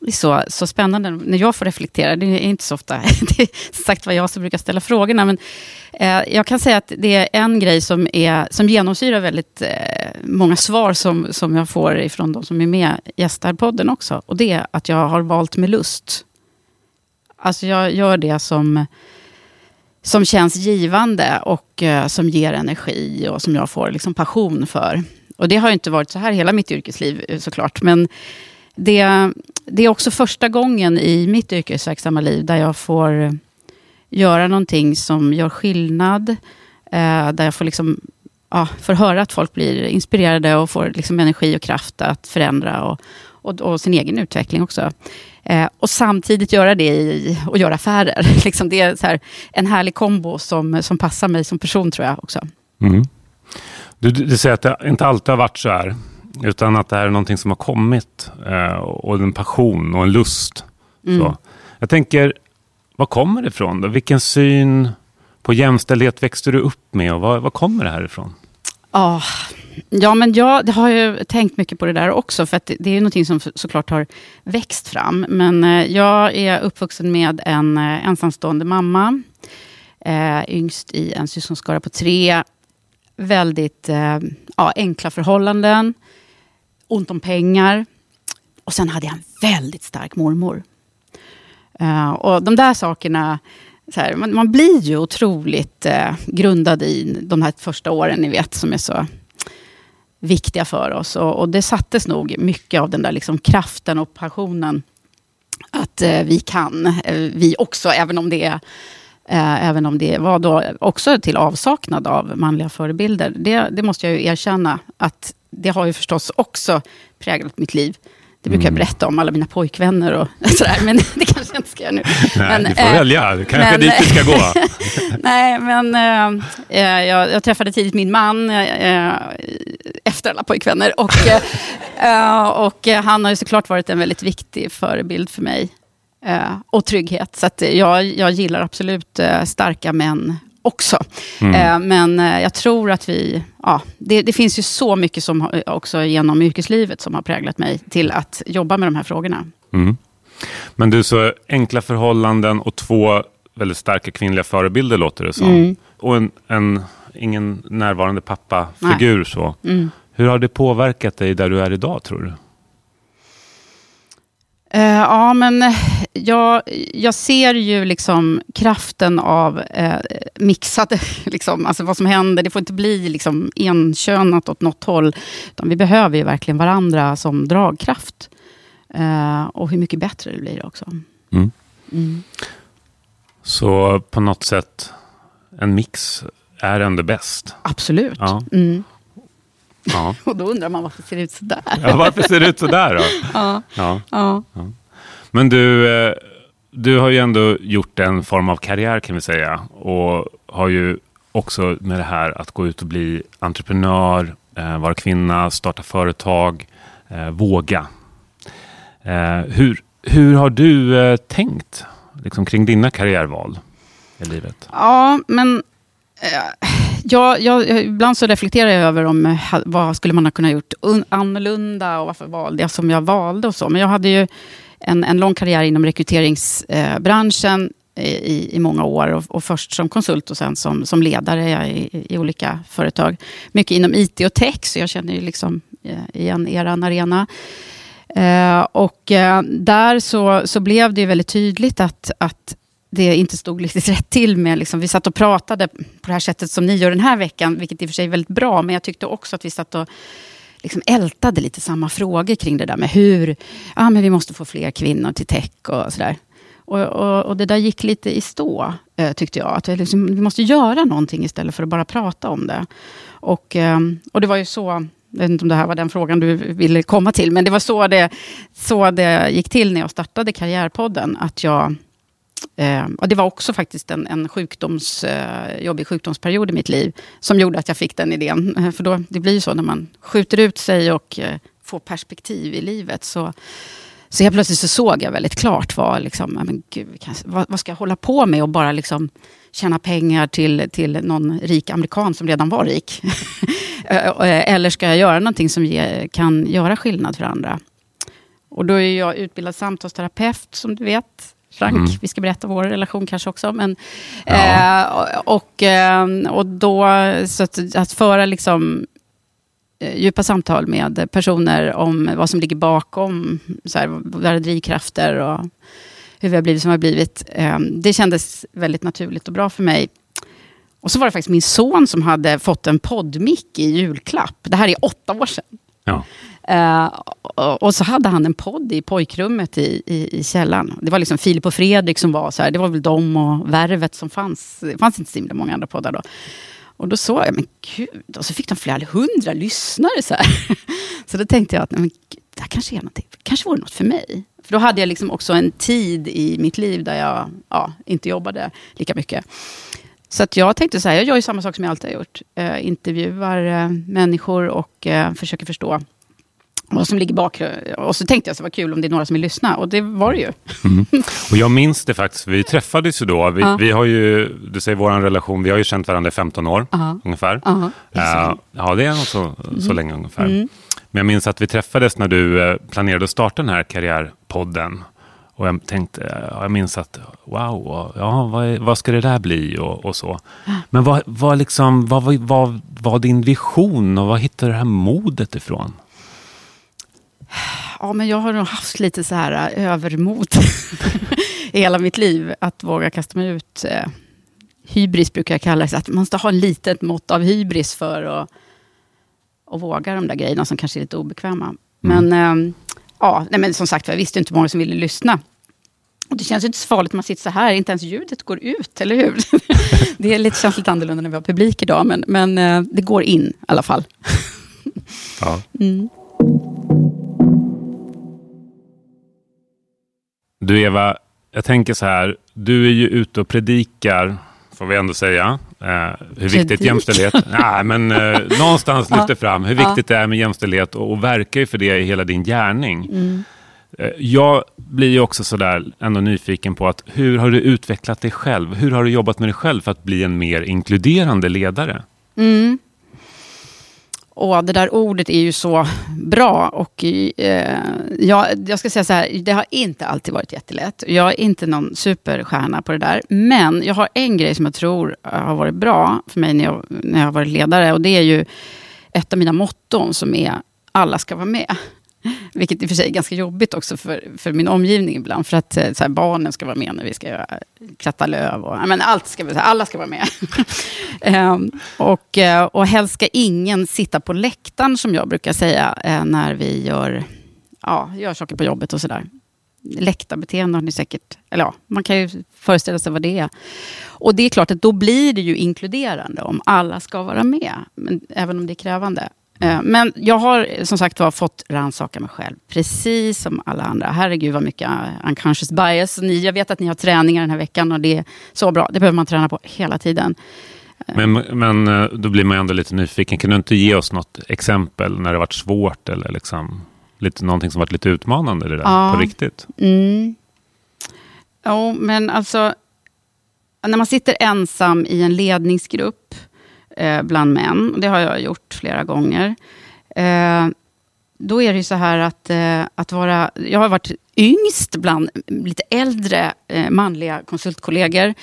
det är så, så spännande när jag får reflektera. Det är inte så ofta det är sagt vad jag som brukar ställa frågorna. Men eh, jag kan säga att det är en grej som, är, som genomsyrar väldigt eh, många svar som, som jag får ifrån de som är med i gästarpodden också. Och det är att jag har valt med lust. Alltså jag gör det som, som känns givande och eh, som ger energi och som jag får liksom passion för. Och det har ju inte varit så här hela mitt yrkesliv eh, såklart. Men det, det är också första gången i mitt yrkesverksamma liv där jag får göra någonting som gör skillnad. Eh, där jag får, liksom, ja, får höra att folk blir inspirerade och får liksom energi och kraft att förändra och, och, och sin egen utveckling också. Eh, och samtidigt göra det i, och göra affärer. liksom det är så här, en härlig kombo som, som passar mig som person tror jag också. Mm. Du, du, du säger att det inte alltid har varit så här, utan att det här är någonting som har kommit eh, och en passion och en lust. Mm. Så. Jag tänker, var kommer det ifrån? Då? Vilken syn på jämställdhet växte du upp med och var, var kommer det här ifrån? Ah, ja, men jag har ju tänkt mycket på det där också, för att det, det är ju någonting som så- såklart har växt fram. Men eh, jag är uppvuxen med en eh, ensamstående mamma, eh, yngst i en syskonskara på tre. Väldigt eh, ja, enkla förhållanden, ont om pengar. Och sen hade jag en väldigt stark mormor. Uh, och de där sakerna, så här, man, man blir ju otroligt uh, grundad i de här första åren, ni vet, som är så viktiga för oss. Och, och det sattes nog mycket av den där liksom kraften och passionen att uh, vi kan, vi också, även om det är även om det var då också till avsaknad av manliga förebilder. Det, det måste jag ju erkänna, att det har ju förstås också präglat mitt liv. Det brukar jag berätta om alla mina pojkvänner och sådär, men det kanske jag inte ska göra nu. Nej, men, du får eh, välja. Det kanske men- dit du ska gå. Nej, men eh, jag, jag träffade tidigt min man eh, efter alla pojkvänner. Och, och han har ju såklart varit en väldigt viktig förebild för mig. Och trygghet. Så jag, jag gillar absolut starka män också. Mm. Eh, men eh, jag tror att vi... Ja, det, det finns ju så mycket som har, också genom yrkeslivet som har präglat mig till att jobba med de här frågorna. Mm. Men du, så enkla förhållanden och två väldigt starka kvinnliga förebilder låter det som. Mm. Och en, en, ingen närvarande pappafigur så. Mm. Hur har det påverkat dig där du är idag tror du? Eh, ja, men eh, jag, jag ser ju liksom kraften av eh, mixade, liksom, alltså vad som händer. Det får inte bli liksom enkönat åt något håll. Utan vi behöver ju verkligen varandra som dragkraft. Eh, och hur mycket bättre det blir också. Mm. Mm. Så på något sätt, en mix är ändå bäst. Absolut. Ja. Mm. Ja. Och då undrar man varför det ser ut sådär. Ja, varför ser det ut sådär då? Ja. Ja. Ja. Men du, eh, du har ju ändå gjort en form av karriär kan vi säga. Och har ju också med det här att gå ut och bli entreprenör, eh, vara kvinna, starta företag, eh, våga. Hur, hur har du tänkt liksom, kring dina karriärval i livet? Ja, men Ja, jag, ibland så reflekterar jag över om eh, vad skulle man ha kunnat gjort annorlunda och varför valde jag som jag valde och så. Men jag hade ju en, en lång karriär inom rekryteringsbranschen eh, i, i många år. Och, och först som konsult och sen som, som ledare i, i olika företag. Mycket inom IT och tech, så jag känner ju liksom eh, igen er arena. Eh, och eh, där så, så blev det ju väldigt tydligt att, att det inte stod riktigt rätt till med. Liksom, vi satt och pratade på det här sättet som ni gör den här veckan, vilket i och för sig är väldigt bra, men jag tyckte också att vi satt och liksom ältade lite samma frågor kring det där med hur, ja men vi måste få fler kvinnor till tech och sådär. Och, och, och det där gick lite i stå, eh, tyckte jag. Att vi, liksom, vi måste göra någonting istället för att bara prata om det. Och, eh, och det var ju så, jag vet inte om det här var den frågan du ville komma till, men det var så det, så det gick till när jag startade Karriärpodden. Att jag, Ehm, och det var också faktiskt en, en sjukdoms, eh, jobbig sjukdomsperiod i mitt liv, som gjorde att jag fick den idén. För då, det blir ju så när man skjuter ut sig och eh, får perspektiv i livet, så så helt plötsligt så såg jag väldigt klart vad, liksom, men gud, vad, vad ska jag hålla på med och bara liksom tjäna pengar till, till någon rik amerikan som redan var rik. Eh, eh, eller ska jag göra någonting som ge, kan göra skillnad för andra? Och då är jag utbildad samtalsterapeut, som du vet. Frank, Mm. vi ska berätta vår relation kanske också. Men, eh, och, eh, och då, så att, att föra liksom eh, djupa samtal med personer om vad som ligger bakom, så här, våra drivkrafter och hur vi har blivit som vi har blivit. Eh, Det kändes väldigt naturligt och bra för mig. Och så var det faktiskt min son som hade fått en poddmick i julklapp. Det här är åtta år sedan. Ja. Uh, och, så hade han en podd i pojkrummet i, i, i källaren. Det var liksom Filip och Fredrik som var så här. Det var väl de och Värvet som fanns. Det fanns inte så himla många andra poddar då. Och då såg jag, men gud, och så fick de flera hundra lyssnare. Så, här. så då tänkte jag att men, gud, det här kanske är någonting, kanske vore något för mig. För då hade jag liksom också en tid i mitt liv där jag ja, inte jobbade lika mycket. Så att jag tänkte så här, jag gör ju samma sak som jag alltid har gjort. Eh, intervjuar eh, människor och eh, försöker förstå vad som ligger bak. Och så tänkte jag så var kul om det är några som vill lyssna. Och det var det ju. Mm. Och jag minns det faktiskt, vi träffades ju då. Vi, Ja. vi har ju, du säger vår relation, vi har ju känt varandra i 15 år Ja. ungefär. Ja, Eh, ja, det är nog så, så Mm. länge ungefär. Mm. Men jag minns att vi träffades när du eh, planerade att starta den här karriärpodden. Och jag tänkte, ja, jag minns att wow, ja, vad, vad ska det där bli och, och så. Men vad, vad, liksom, vad, vad, vad var din vision och vad hittade du det här modet ifrån? Ja, men jag har nog haft lite så här äh, övermod i hela mitt liv. Att våga kasta mig ut. Eh, hybris brukar jag kalla det. Att man måste ha en litet mått av hybris för att, att våga de där grejerna som kanske är lite obekväma. Men, eh, ja, nej, men som sagt, jag visste inte hur många som ville lyssna. Och det känns inte så farligt när man sitter så här. Inte ens ljudet går ut, eller hur? det är lite, känns lite annorlunda när vi har publik idag. Men, men eh, det går in i alla fall. Ja. Mm. Du Eva, jag tänker så här, du är ju ute och predikar, får vi ändå säga, eh, hur viktigt Predikar? jämställdhet... Nej, men eh, någonstans lyfter fram hur viktigt det är med jämställdhet och, och verkar ju för det i hela din gärning. Mm. Eh, Jag blir ju också sådär ändå nyfiken på att hur har du utvecklat dig själv? Hur har du jobbat med dig själv för att bli en mer inkluderande ledare? Mm. Och det där ordet är ju så bra. Och eh, jag, jag ska säga så här, det har inte alltid varit jättelätt. Jag är inte någon superstjärna på det där. Men jag har en grej som jag tror har varit bra för mig när jag, när jag har varit ledare. Och det är ju ett av mina motton som är alla ska vara med. Vilket i och för sig är ganska jobbigt också för, för min omgivning ibland. För att eh, så här, barnen ska vara med när vi ska göra, kratta löv. Och, men allt ska, alla ska vara med. um, och, eh, och helst ska ingen sitta på läktaren, som jag brukar säga, eh, när vi gör, ja, gör saker på jobbet och sådär. Läktarbeteende har ni säkert, eller ja, man kan ju föreställa sig vad det är. Och det är klart att då blir det ju inkluderande om alla ska vara med, men, även om det är krävande. Eh, men jag har som sagt var fått rannsaka mig själv, precis som alla andra. Herregud vad mycket unconscious bias. Ni, jag vet att ni har träningar den här veckan och det är så bra. Det behöver man träna på hela tiden. Men, men eh, då blir man ändå lite nyfiken. Kan du inte ge oss något exempel när det varit svårt eller liksom lite, någonting som varit lite utmanande det där, ja. på riktigt? Mm. Jo, men alltså när man sitter ensam i en ledningsgrupp eh, bland män. Det har jag gjort flera gånger. Eh, då är det ju så här att, eh, att vara... Jag har varit yngst bland lite äldre eh, manliga konsultkollegor.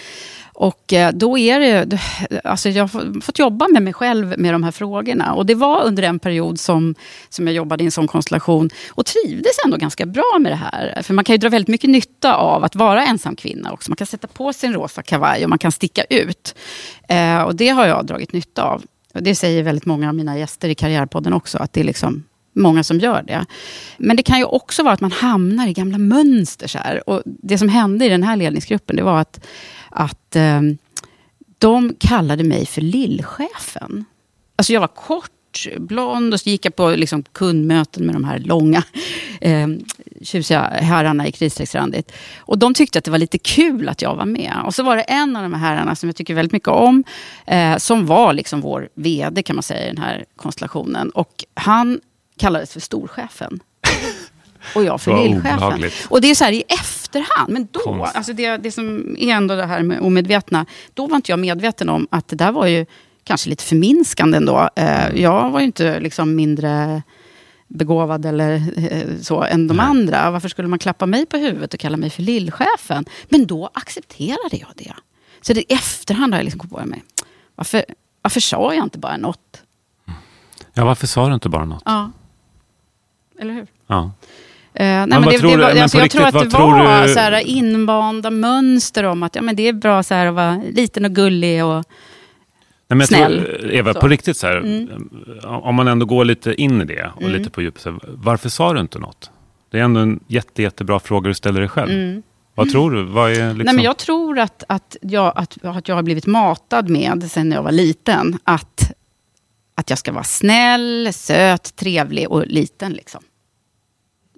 Och eh, då är det, alltså jag har fått jobba med mig själv med de här frågorna. Och det var under en period som, som jag jobbade i en sån konstellation och trivdes ändå ganska bra med det här. För man kan ju dra väldigt mycket nytta av att vara ensam kvinna också. Man kan sätta på sig en rosa kavaj och man kan sticka ut. Eh, och det har jag dragit nytta av. Och det säger väldigt många av mina gäster i Karriärpodden också, att det är liksom många som gör det. Men det kan ju också vara att man hamnar i gamla mönster. Så här. Och det som hände i den här ledningsgruppen, det var att att eh, de kallade mig för lillchefen. Alltså jag var kort, blond och så gick jag på liksom, kundmöten med de här långa eh, tjusiga herrarna i kritstrecksrandigt. Och de tyckte att det var lite kul att jag var med. Och så var det en av de här herrarna som jag tycker väldigt mycket om, eh, som var liksom vår VD kan man säga i den här konstellationen. Och han kallades för storchefen och jag för lillchefen. Och det är så här i efterhand, men då, alltså det, det som är ändå det här med omedvetna, då var inte jag medveten om att det där var ju kanske lite förminskande ändå. Eh, jag var ju inte liksom mindre begåvad eller eh, så än de Nej. andra. Varför skulle man klappa mig på huvudet och kalla mig för lillchefen? Men då accepterade jag det. Så det, i efterhand har jag liksom kommit på mig. Varför, varför sa jag inte bara något? Ja, varför sa du inte bara något? Ja. Eller hur? Ja. Uh, nej, men, det, tror det, du, alltså, jag tror att det var du... så här, invanda mönster om att ja, men det är bra så här, att vara liten och gullig och Nej, men snäll. Tror, Eva, så. på riktigt, så här, mm. om man ändå går lite in i det och mm. lite på djupet. Varför sa du inte något? Det är ändå en jätte, jättebra fråga du ställer dig själv. Mm. Vad tror du? Vad är liksom... Nej, men jag tror att, att, jag, att, att jag har blivit matad med, sen jag var liten, att, att jag ska vara snäll, söt, trevlig och liten. Liksom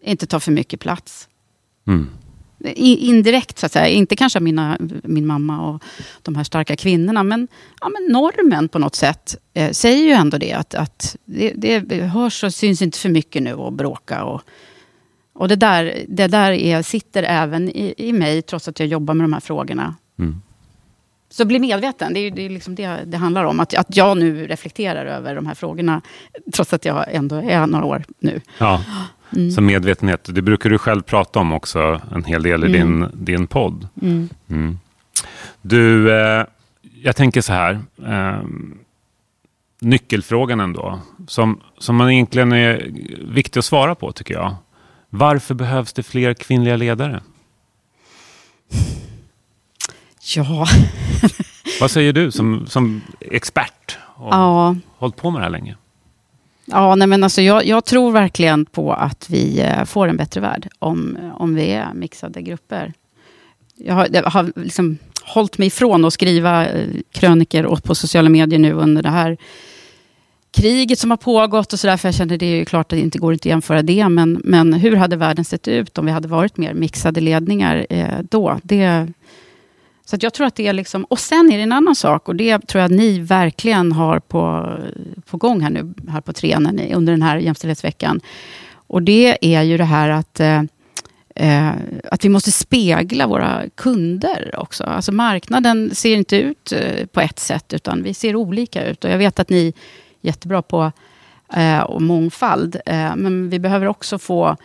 inte ta för mycket plats. Mm. Indirekt, så att säga. Inte kanske mina, min mamma och de här starka kvinnorna, men, ja, men normen på något sätt eh, säger ju ändå det. Att, att det, det hörs och syns inte för mycket nu och bråka. Och, och det där, det där är, sitter även i, i mig, trots att jag jobbar med de här frågorna. Mm. Så bli medveten, det är, det är liksom det det handlar om. Att, att jag nu reflekterar över de här frågorna, trots att jag ändå är några år nu. Ja. Mm. Så medvetenhet, det brukar du själv prata om också en hel del i mm. din, din podd. Mm. mm. Du, eh, jag tänker så här. Eh, nyckelfrågan ändå, som, som man egentligen är viktig att svara på tycker jag. Varför behövs det fler kvinnliga ledare? Ja. Vad säger du som, som expert och ja. hållit på med det här länge? Ja, nej men alltså jag, jag, tror verkligen på att vi eh, får en bättre värld om, eh, om vi är mixade grupper. Jag har, jag har liksom hållit mig ifrån att skriva eh, kröniker på sociala medier nu under det här kriget som har pågått och sådär. För jag känner det är klart att det inte går att jämföra det. Men, men hur hade världen sett ut om vi hade varit mer mixade ledningar eh, då? Det, så jag tror att det är liksom, och sen är det en annan sak, och det tror jag att ni verkligen har på, på gång här nu, här på Trenen under den här jämställdhetsveckan. Och det är ju det här att, eh, eh, att vi måste spegla våra kunder också. Alltså marknaden ser inte ut eh, på ett sätt, utan vi ser olika ut. Och jag vet att ni är jättebra på eh, och mångfald. Eh, men vi behöver också få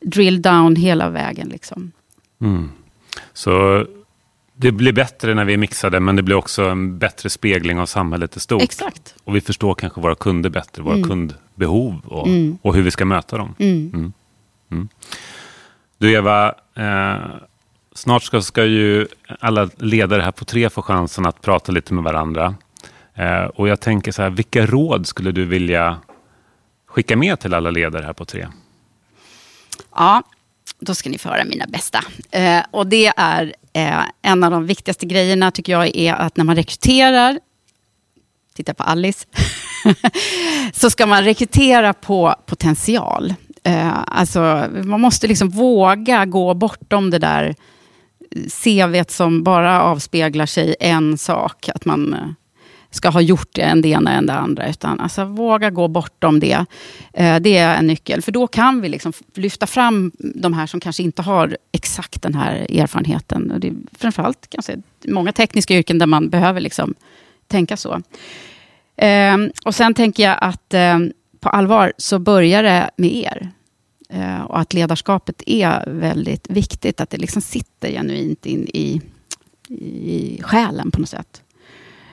drill down hela vägen. Liksom. Mm. Så det blir bättre när vi är mixade, men det blir också en bättre spegling av samhället i stort. Exakt. Och vi förstår kanske våra kunder bättre, våra Mm. kundbehov och, Mm. och hur vi ska möta dem. Mm. Mm. Mm. Du Eva, eh, snart ska, ska ju alla ledare här på tre få chansen att prata lite med varandra. Eh, och jag tänker så här, vilka råd skulle du vilja skicka med till alla ledare här på tre? Ja, då ska ni få höra mina bästa. Eh, och det är eh, en av de viktigaste grejerna tycker jag är att när man rekryterar, titta på Alice, så ska man rekrytera på potential. Eh, alltså, man måste liksom våga gå bortom det där CVt som bara avspeglar sig en sak. Att man eh, ska ha gjort en det ena än det andra. Utan alltså, våga gå bortom det. Eh, det är en nyckel. För då kan vi liksom lyfta fram de här som kanske inte har exakt den här erfarenheten. Och det är framförallt kanske många tekniska yrken där man behöver liksom tänka så. Eh, och sen tänker jag att eh, på allvar så börjar det med er. Eh, och att ledarskapet är väldigt viktigt. Att det liksom sitter genuint in i, i själen på något sätt.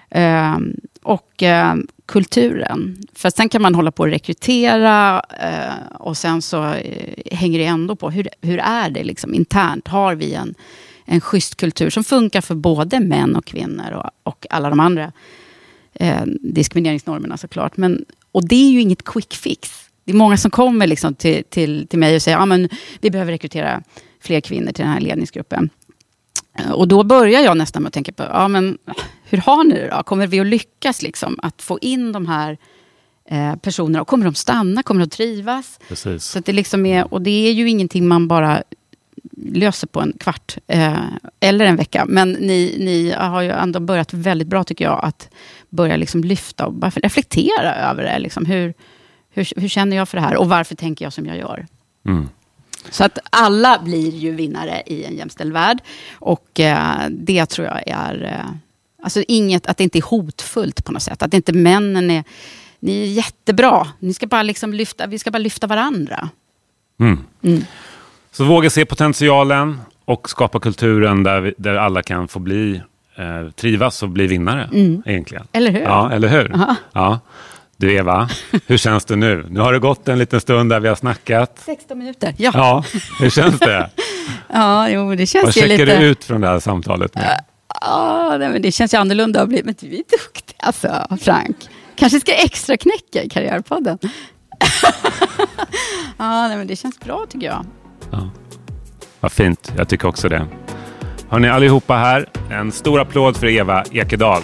Eh, och eh, kulturen. För sen kan man hålla på och rekrytera eh, och sen så eh, hänger det ändå på. Hur, hur är det liksom internt? Har vi en, en schysst kultur som funkar för både män och kvinnor och, och alla de andra eh, diskrimineringsnormerna såklart. Men, och det är ju inget quick fix. Det är många som kommer liksom till, till, till mig och säger att ah, vi behöver rekrytera fler kvinnor till den här ledningsgruppen. Och då börjar jag nästan med att tänka på, ja, men, hur har ni det då? Kommer vi att lyckas liksom, att få in de här eh, personerna? Och kommer de stanna? Kommer de trivas? Precis. Så att det liksom är, och det är ju ingenting man bara löser på en kvart eh, eller en vecka. Men ni, ni har ju ändå börjat väldigt bra tycker jag att börja liksom lyfta och bara reflektera över det. Liksom, hur, hur, hur känner jag för det här och varför tänker jag som jag gör? Mm. Så att alla blir ju vinnare i en jämställd värld. Och eh, det tror jag är... Eh, alltså inget, att det inte är hotfullt på något sätt. Att inte männen är... Ni är jättebra. Ni ska bara liksom lyfta, vi ska bara lyfta varandra. Mm. Mm. Så våga se potentialen och skapa kulturen där, vi, där alla kan få bli, eh, trivas och bli vinnare. Mm. Egentligen. Eller hur? Ja, eller hur? Aha. Ja. Du Eva, hur känns det nu? Nu har det gått en liten stund där vi har snackat. 16 minuter, ja. Ja, hur känns det? Ja, jo, det känns Vad ju checkar lite... du ut från det här samtalet? Med? Ja, nej, men det känns ju annorlunda att bli... Men du är duktig alltså, Frank. Kanske ska extra knäcka i Karriärpodden. ja, nej, men det känns bra tycker jag. Vad fint, jag tycker också det. Hörni allihopa här, en stor applåd för Eva Ekedal.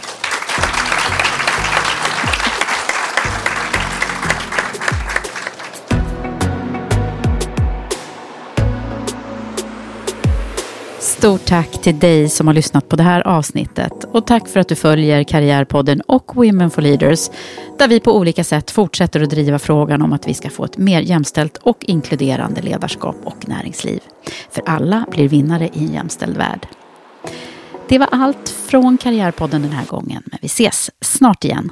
Stort tack till dig som har lyssnat på det här avsnittet och tack för att du följer Karriärpodden och Women for Leaders där vi på olika sätt fortsätter att driva frågan om att vi ska få ett mer jämställt och inkluderande ledarskap och näringsliv. För alla blir vinnare i en jämställd värld. Det var allt från Karriärpodden den här gången, men vi ses snart igen.